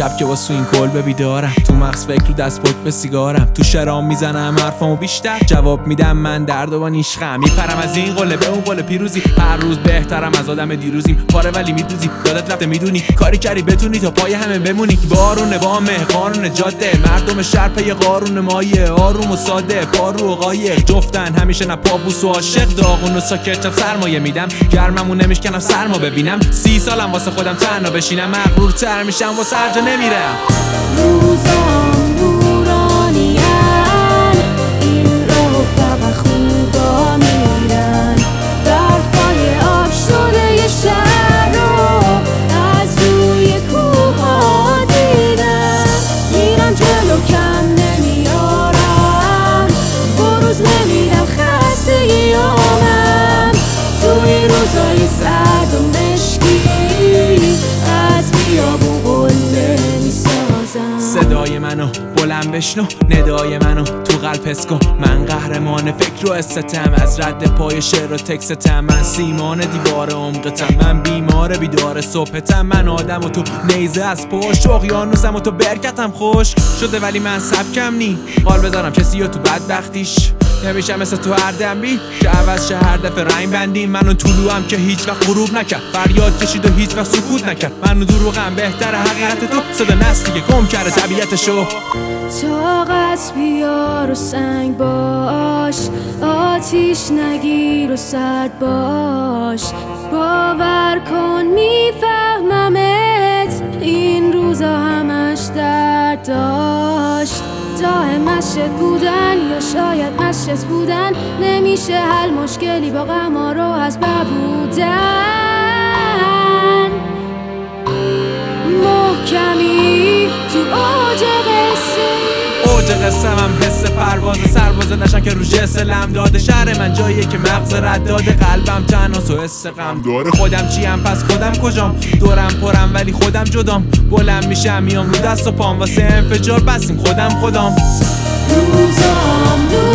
شب که واسه این کل بیدارم. تو مغز فکر رو دست پک به سیگارم. تو شرام می‌زنم حرفامو بیشتر. جواب میدم من درد و نیشخم. میپرم از این قله به اون قله پیروزی. هر روز بهترم از آدم دیروزیم. پاره ولی میدوزی یادت رفته می‌دونی. کاری کردی بتونی تا پای همه بمونی. بارون بامه قانون جاده. مردم شهر پی قارون مایه. آروم و ساده پارو و قایق. جفتن همیشه نه پابوس و عاشق. داغون و ساکت سرمایه میدم. گرممو نمیشکنم سرما ببینم. سی سالم واسه خودم تنها بشینم. مغرورتر میشم واسه هر nemire. Lose on. بشنو ندای منو تو قلب حس کن. من قهرمان فکر و استتم از رد پای شعر و تکستم. من سیمان دیوار عمقتم. من بیمار بیدار صبحتم. من آدم و تو نیزه از پشت. اقیانوسم و تو برکتم. خشک شده ولی من سبکم نی. حال بذارم کسی و تو بدبختیش. نمیشم مثل تو هر دنبی که عوض شه هر دفعه رنگ بندیم منو طلوع هم که هیچ وقت غروب نکرد. فریاد کشید و هیچ وقت سکوت نکرد. منو دروغم بهتر حقیقت تو. صدا نسلی که گم کرده طبیعتشو. طاقت بیار و سنگ باش آتیش نگیر و سرد باش. باور کن میفهممت این روزا همش درد داشت. تا مشت بودن یا شاید مشت بودن نمیشه حل مشکلی با غما رو از بودن قسم هم حس پرواز سرباز نشن که رو جسلم داده. شهر من جاییه که مغز رد داده. قلبم تناس و حس غم. داره. خودم چیم پس خودم کجام؟ دورم پرم ولی خودم جدام. بلند میشم میام رو دست و پام. واسه انفجار بسیم خودم خودم روزام.